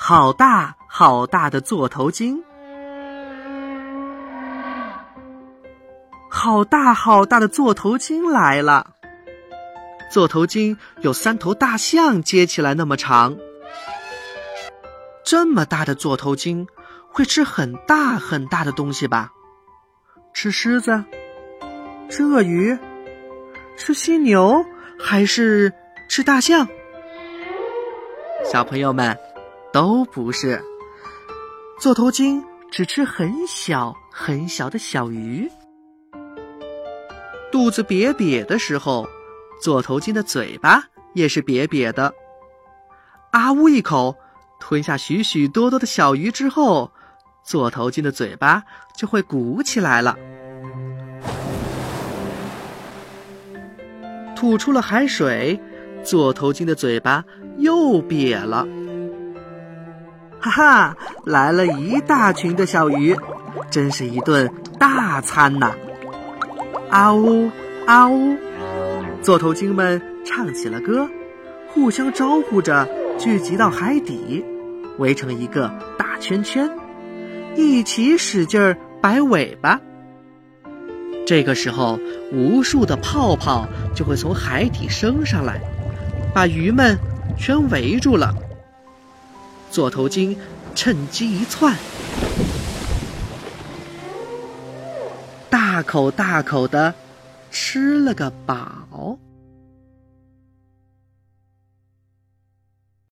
好大好大的座头鲸，好大好大的座头鲸来了。座头鲸有三头大象接起来那么长。这么大的座头鲸会吃很大很大的东西吧？吃狮子？吃鳄鱼？吃犀牛？还是吃大象？小朋友们，都不是。座头鲸只吃很小很小的小鱼。肚子瘪瘪的时候。座头鲸的嘴巴也是瘪瘪的，啊呜一口吞下许许多多的小鱼之后，座头鲸的嘴巴就会鼓起来了。吐出了海水，座头鲸的嘴巴又瘪了。哈哈，来了一大群的小鱼，真是一顿大餐呐！啊呜啊呜。座头鲸们唱起了歌，互相招呼着，聚集到海底，围成一个大圈圈，一起使劲儿摆尾巴。这个时候，无数的泡泡就会从海底升上来，把鱼们全围住了。座头鲸趁机一窜，大口大口的吃了个饱。